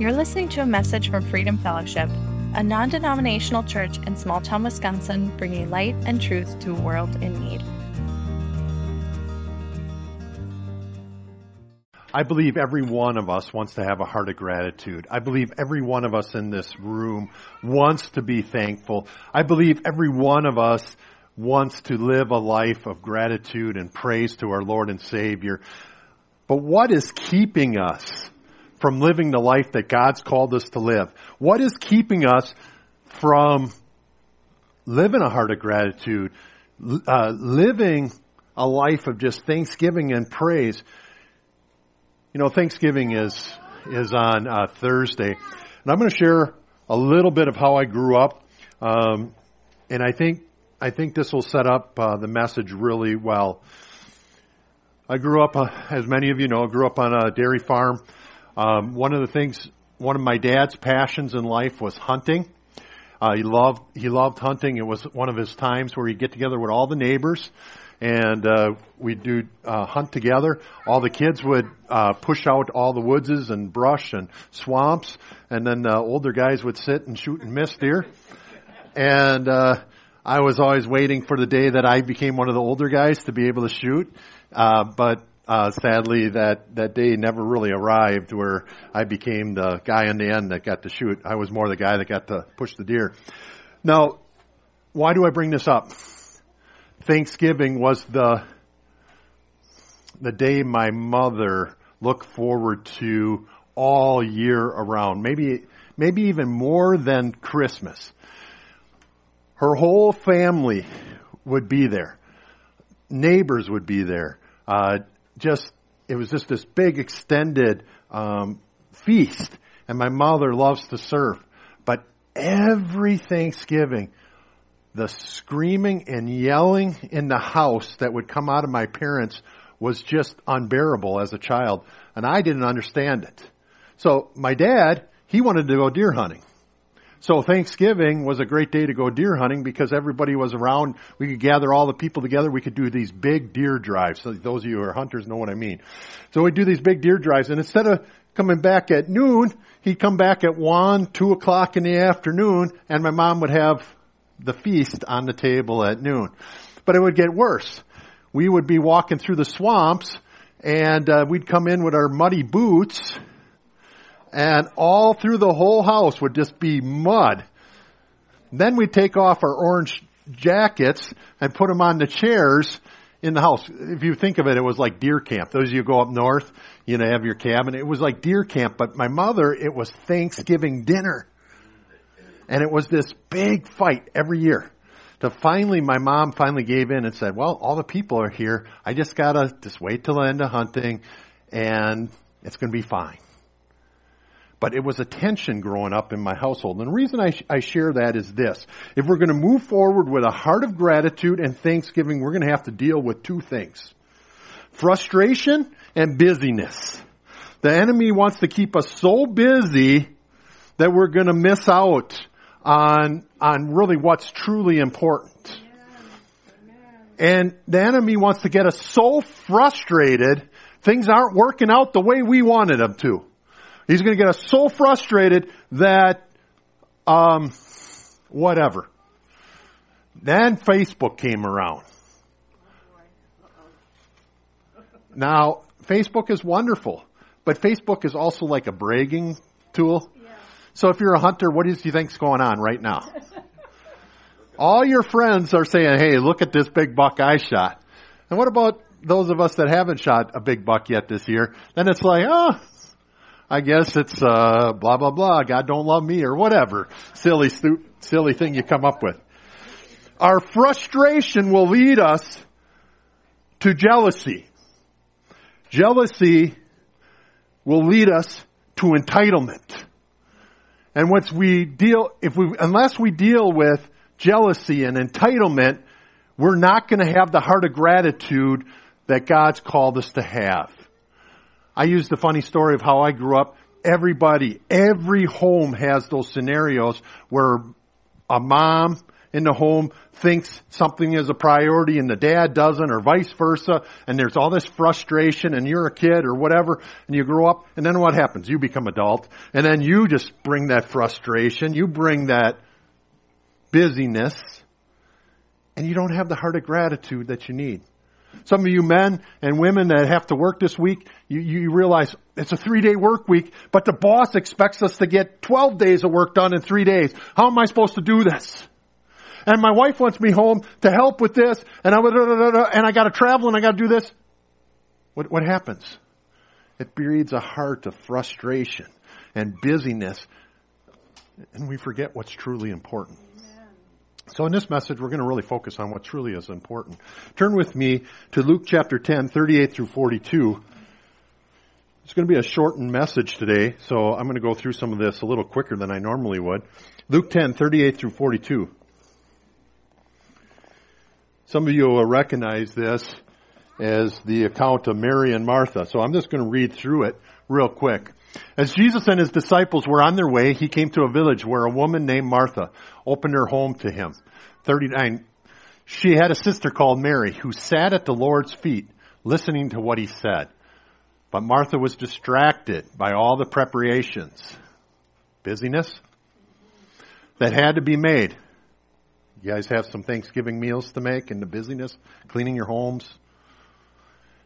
You're listening to a message from Freedom Fellowship, a non denominational church in small town Wisconsin bringing light and truth to a world in need. I believe every one of us wants to have a heart of gratitude. I believe every one of us in this room wants to be thankful. I believe every one of us wants to live a life of gratitude and praise to our Lord and Savior. But what is keeping us from living the life that God's called us to live? What is keeping us from living a heart of gratitude, uh, living a life of just thanksgiving and praise? You know, Thanksgiving is is on uh, Thursday, and I'm going to share a little bit of how I grew up, um, and I think I think this will set up uh, the message really well. I grew up, uh, as many of you know, I grew up on a dairy farm. Um, one of the things, one of my dad's passions in life was hunting. Uh, he loved he loved hunting. It was one of his times where he'd get together with all the neighbors, and uh, we'd do uh, hunt together. All the kids would uh, push out all the woodses and brush and swamps, and then uh, older guys would sit and shoot and miss deer. And uh, I was always waiting for the day that I became one of the older guys to be able to shoot. Uh, but uh, sadly, that that day never really arrived where I became the guy in the end that got to shoot. I was more the guy that got to push the deer. Now, why do I bring this up? Thanksgiving was the the day my mother looked forward to all year around. Maybe maybe even more than Christmas. Her whole family would be there. Neighbors would be there. Uh, just it was just this big extended um, feast, and my mother loves to serve. But every Thanksgiving, the screaming and yelling in the house that would come out of my parents was just unbearable as a child, and I didn't understand it. So my dad, he wanted to go deer hunting. So Thanksgiving was a great day to go deer hunting because everybody was around. We could gather all the people together. We could do these big deer drives. So those of you who are hunters know what I mean. So we'd do these big deer drives and instead of coming back at noon, he'd come back at one, two o'clock in the afternoon and my mom would have the feast on the table at noon. But it would get worse. We would be walking through the swamps and uh, we'd come in with our muddy boots and all through the whole house would just be mud. Then we'd take off our orange jackets and put them on the chairs in the house. If you think of it, it was like deer camp. Those of you go up north, you know, have your cabin. It was like deer camp, but my mother, it was Thanksgiving dinner. And it was this big fight every year. To finally, my mom finally gave in and said, well, all the people are here. I just gotta just wait till the end of hunting and it's gonna be fine but it was a tension growing up in my household. And the reason I, sh- I share that is this. If we're going to move forward with a heart of gratitude and thanksgiving, we're going to have to deal with two things. Frustration and busyness. The enemy wants to keep us so busy that we're going to miss out on, on really what's truly important. And the enemy wants to get us so frustrated, things aren't working out the way we wanted them to. He's going to get us so frustrated that, um, whatever. Then Facebook came around. Now, Facebook is wonderful, but Facebook is also like a bragging tool. So if you're a hunter, what do you think's going on right now? All your friends are saying, hey, look at this big buck I shot. And what about those of us that haven't shot a big buck yet this year? Then it's like, oh, I guess it's uh, blah blah blah. God don't love me or whatever silly stu- silly thing you come up with. Our frustration will lead us to jealousy. Jealousy will lead us to entitlement. And once we deal, if we, unless we deal with jealousy and entitlement, we're not going to have the heart of gratitude that God's called us to have. I use the funny story of how I grew up. Everybody, every home has those scenarios where a mom in the home thinks something is a priority and the dad doesn't or vice versa and there's all this frustration and you're a kid or whatever and you grow up and then what happens? You become adult and then you just bring that frustration, you bring that busyness and you don't have the heart of gratitude that you need. Some of you men and women that have to work this week, you, you realize it's a three day work week, but the boss expects us to get 12 days of work done in three days. How am I supposed to do this? And my wife wants me home to help with this, and I and I got to travel and I got to do this. What what happens? It breeds a heart of frustration and busyness, and we forget what's truly important. So in this message, we're going to really focus on what truly is important. Turn with me to Luke chapter 10, 38 through 42. It's going to be a shortened message today, so I'm going to go through some of this a little quicker than I normally would. Luke 10, 38 through 42. Some of you will recognize this as the account of Mary and Martha, so I'm just going to read through it real quick. As Jesus and his disciples were on their way, he came to a village where a woman named Martha opened her home to him. 39. She had a sister called Mary who sat at the Lord's feet listening to what he said. But Martha was distracted by all the preparations. Busyness that had to be made. You guys have some Thanksgiving meals to make and the busyness, cleaning your homes,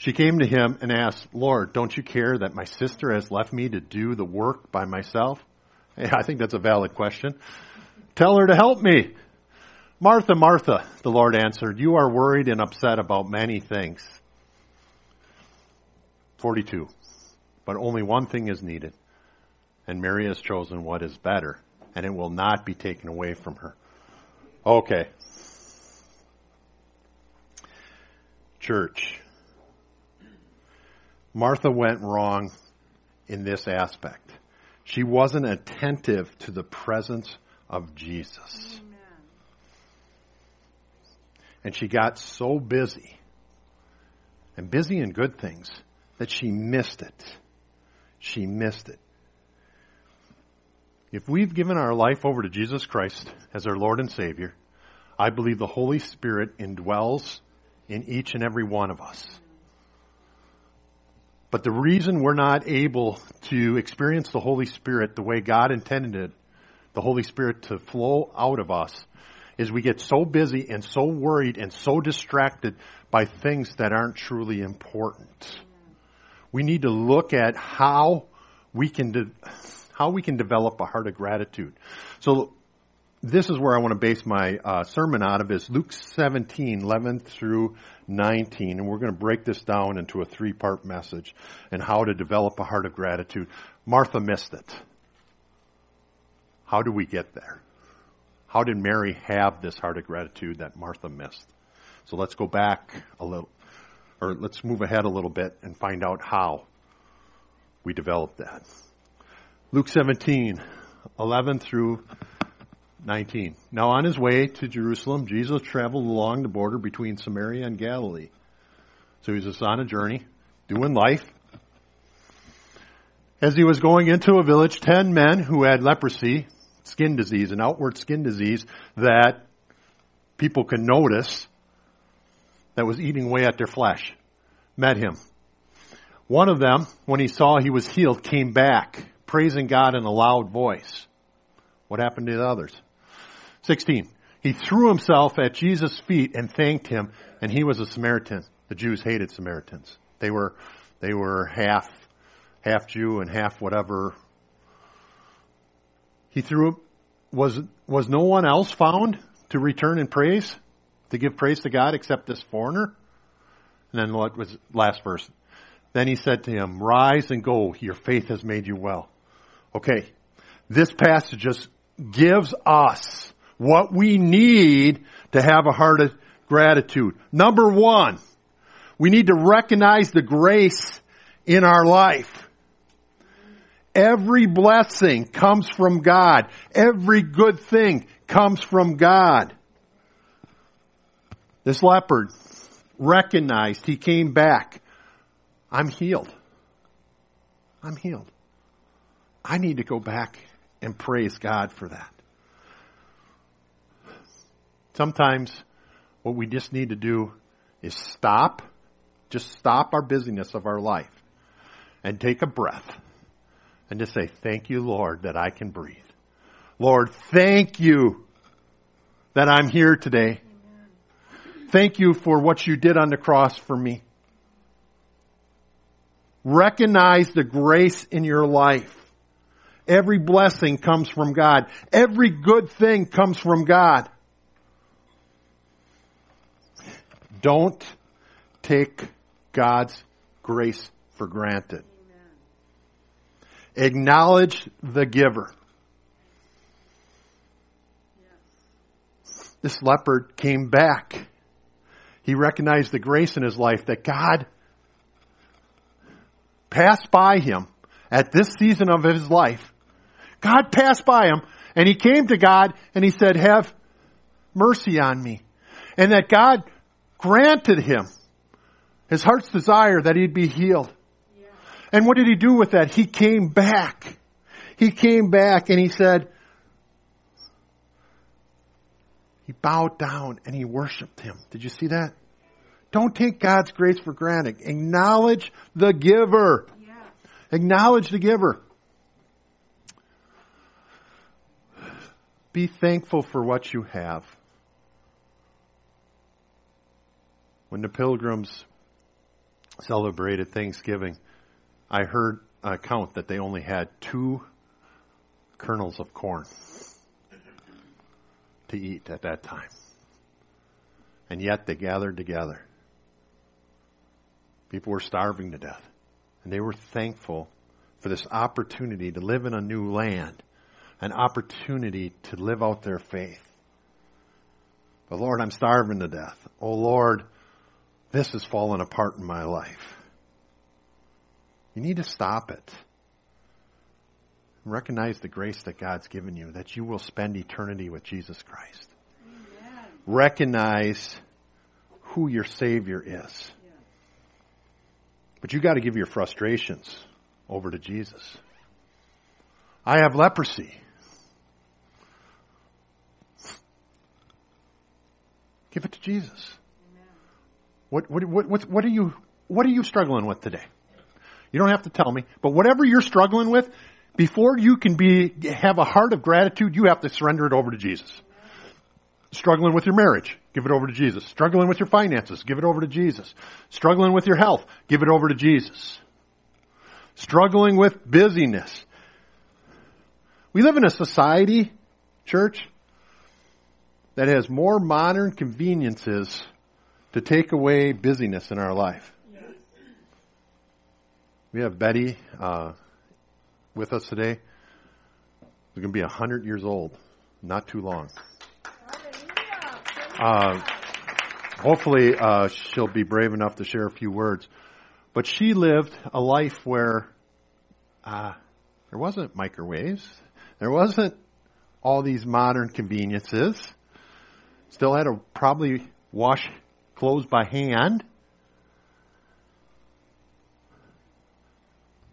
she came to him and asked, Lord, don't you care that my sister has left me to do the work by myself? Yeah, I think that's a valid question. Tell her to help me. Martha, Martha, the Lord answered, you are worried and upset about many things. 42. But only one thing is needed, and Mary has chosen what is better, and it will not be taken away from her. Okay. Church. Martha went wrong in this aspect. She wasn't attentive to the presence of Jesus. Amen. And she got so busy, and busy in good things, that she missed it. She missed it. If we've given our life over to Jesus Christ as our Lord and Savior, I believe the Holy Spirit indwells in each and every one of us. But the reason we're not able to experience the Holy Spirit the way God intended it, the Holy Spirit to flow out of us, is we get so busy and so worried and so distracted by things that aren't truly important. We need to look at how we can de- how we can develop a heart of gratitude. So this is where I want to base my uh, sermon out of is Luke 17, 11 through 19. And we're going to break this down into a three part message and how to develop a heart of gratitude. Martha missed it. How do we get there? How did Mary have this heart of gratitude that Martha missed? So let's go back a little, or let's move ahead a little bit and find out how we develop that. Luke 17, 11 through 19. Now on his way to Jerusalem, Jesus traveled along the border between Samaria and Galilee. So he was just on a journey, doing life. As he was going into a village, ten men who had leprosy, skin disease, an outward skin disease that people can notice that was eating away at their flesh, met him. One of them, when he saw he was healed, came back, praising God in a loud voice. What happened to the others? 16. He threw himself at Jesus' feet and thanked him, and he was a Samaritan. The Jews hated Samaritans. They were, they were half, half Jew and half whatever. He threw, was, was no one else found to return in praise, to give praise to God except this foreigner? And then what was last verse? Then he said to him, rise and go, your faith has made you well. Okay. This passage just gives us what we need to have a heart of gratitude. Number one, we need to recognize the grace in our life. Every blessing comes from God. Every good thing comes from God. This leper recognized he came back. I'm healed. I'm healed. I need to go back and praise God for that. Sometimes what we just need to do is stop, just stop our busyness of our life and take a breath and just say, thank you, Lord, that I can breathe. Lord, thank you that I'm here today. Thank you for what you did on the cross for me. Recognize the grace in your life. Every blessing comes from God. Every good thing comes from God. Don't take God's grace for granted. Acknowledge the giver. This leper came back. He recognized the grace in his life that God passed by him at this season of his life. God passed by him and he came to God and he said, have mercy on me. And that God granted him his heart's desire that he'd be healed. And what did he do with that? He came back. He came back and he said, he bowed down and he worshiped him. Did you see that? Don't take God's grace for granted. Acknowledge the giver. Yeah. Acknowledge the giver. Be thankful for what you have. When the pilgrims celebrated Thanksgiving, I heard a count that they only had two kernels of corn to eat at that time. And yet they gathered together. People were starving to death. And they were thankful for this opportunity to live in a new land, an opportunity to live out their faith. But Lord, I'm starving to death. Oh Lord, this has fallen apart in my life. You need to stop it. Recognize the grace that God's given you, that you will spend eternity with Jesus Christ. Amen. Recognize who your Savior is. But you got to give your frustrations over to Jesus. I have leprosy. Give it to Jesus. What, what, what, what, are you, what are you struggling with today? You don't have to tell me, but whatever you're struggling with, before you can be, have a heart of gratitude, you have to surrender it over to Jesus. Struggling with your marriage, give it over to Jesus. Struggling with your finances, give it over to Jesus. Struggling with your health, give it over to Jesus. Struggling with busyness. We live in a society, church, that has more modern conveniences to take away busyness in our life. We have Betty uh, with us today. We're going to be 100 years old, not too long. Uh, hopefully, uh, she'll be brave enough to share a few words. But she lived a life where uh, there wasn't microwaves, there wasn't all these modern conveniences. Still had to probably wash clothes by hand.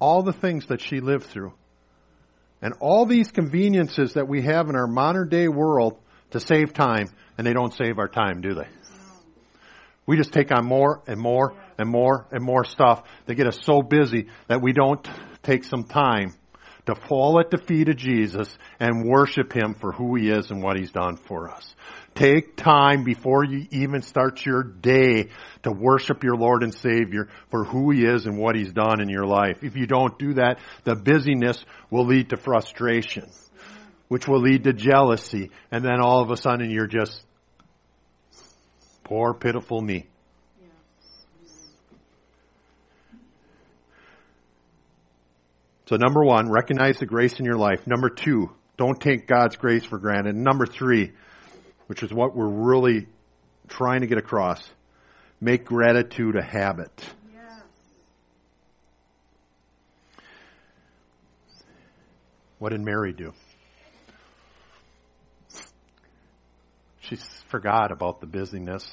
all the things that she lived through. And all these conveniences that we have in our modern day world to save time, and they don't save our time, do they? We just take on more and more and more and more stuff that get us so busy that we don't take some time to fall at the feet of Jesus and worship Him for who He is and what He's done for us. Take time before you even start your day to worship your Lord and Savior for who He is and what He's done in your life. If you don't do that, the busyness will lead to frustration, which will lead to jealousy, and then all of a sudden you're just, poor pitiful me. So number one, recognize the grace in your life. Number two, don't take God's grace for granted. number three, which is what we're really trying to get across. Make gratitude a habit. What did Mary do? She forgot about the busyness.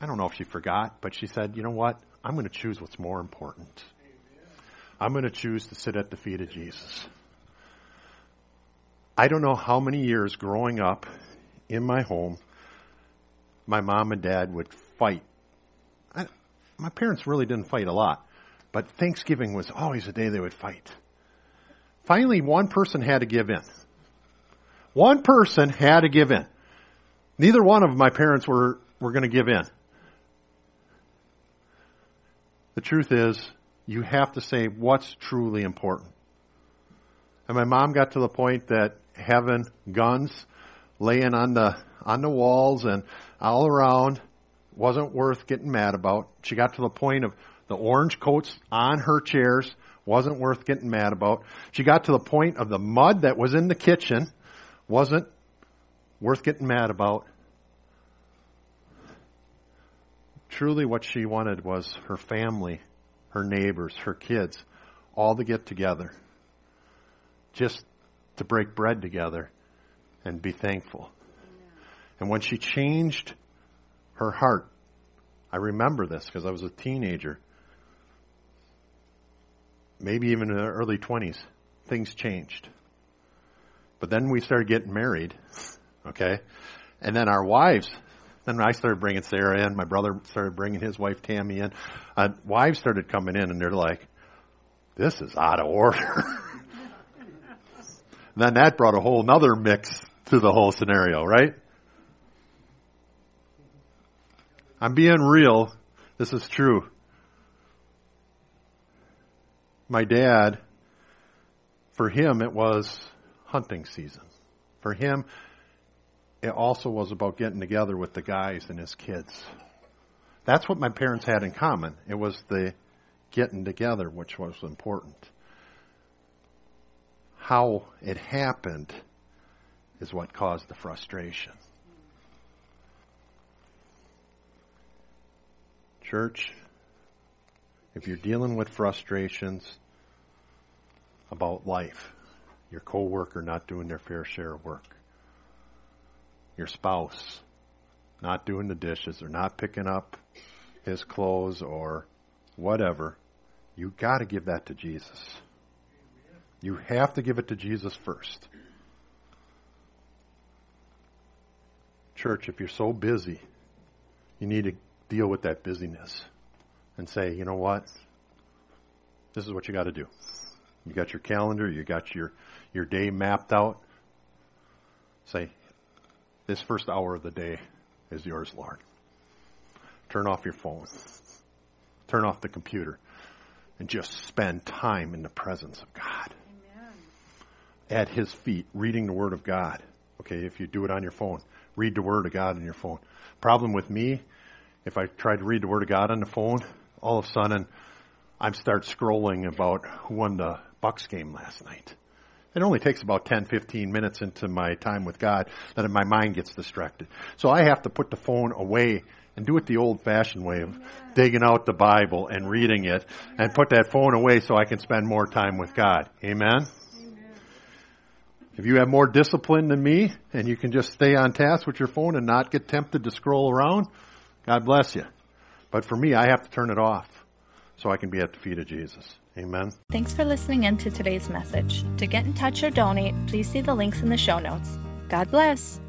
I don't know if she forgot, but she said, you know what? I'm going to choose what's more important. I'm going to choose to sit at the feet of Jesus. I don't know how many years growing up in my home, my mom and dad would fight. I, my parents really didn't fight a lot, but Thanksgiving was always a day they would fight. Finally, one person had to give in. One person had to give in. Neither one of my parents were, were going to give in. The truth is, you have to say what's truly important. And my mom got to the point that having guns laying on the on the walls and all around wasn't worth getting mad about. She got to the point of the orange coats on her chairs wasn't worth getting mad about. She got to the point of the mud that was in the kitchen wasn't worth getting mad about. Truly, what she wanted was her family, her neighbors, her kids, all to get together, just to break bread together and be thankful. And when she changed her heart, I remember this because I was a teenager, maybe even in the early 20s, things changed. But then we started getting married, okay? And then our wives, then I started bringing Sarah in. My brother started bringing his wife Tammy in. Uh, wives started coming in, and they're like, "This is out of order." then that brought a whole nother mix to the whole scenario, right? I'm being real. This is true. My dad, for him, it was hunting season. For him, it also was about getting together with the guys and his kids. That's what my parents had in common. It was the getting together, which was important. How it happened is what caused the frustration. Church, if you're dealing with frustrations about life, your coworker not doing their fair share of work, your spouse not doing the dishes or not picking up his clothes or whatever, you got to give that to Jesus. You have to give it to Jesus first. Church, if you're so busy, you need to deal with that busyness and say, you know what? This is what you got to do. You got your calendar, you got your, your day mapped out. Say, this first hour of the day is yours, Lord. Turn off your phone. Turn off the computer. And just spend time in the presence of God. Amen. At His feet, reading the Word of God. Okay, if you do it on your phone, read the Word of God on your phone. Problem with me, if I try to read the Word of God on the phone, all of a sudden I start scrolling about who won the Bucks game last night. It only takes about 10, 15 minutes into my time with God that my mind gets distracted. So I have to put the phone away and do it the old fashioned way of digging out the Bible and reading it and put that phone away so I can spend more time with God. Amen? If you have more discipline than me and you can just stay on task with your phone and not get tempted to scroll around, God bless you. But for me, I have to turn it off so I can be at the feet of Jesus. Amen. Thanks for listening in to today's message. To get in touch or donate, please see the links in the show notes. God bless.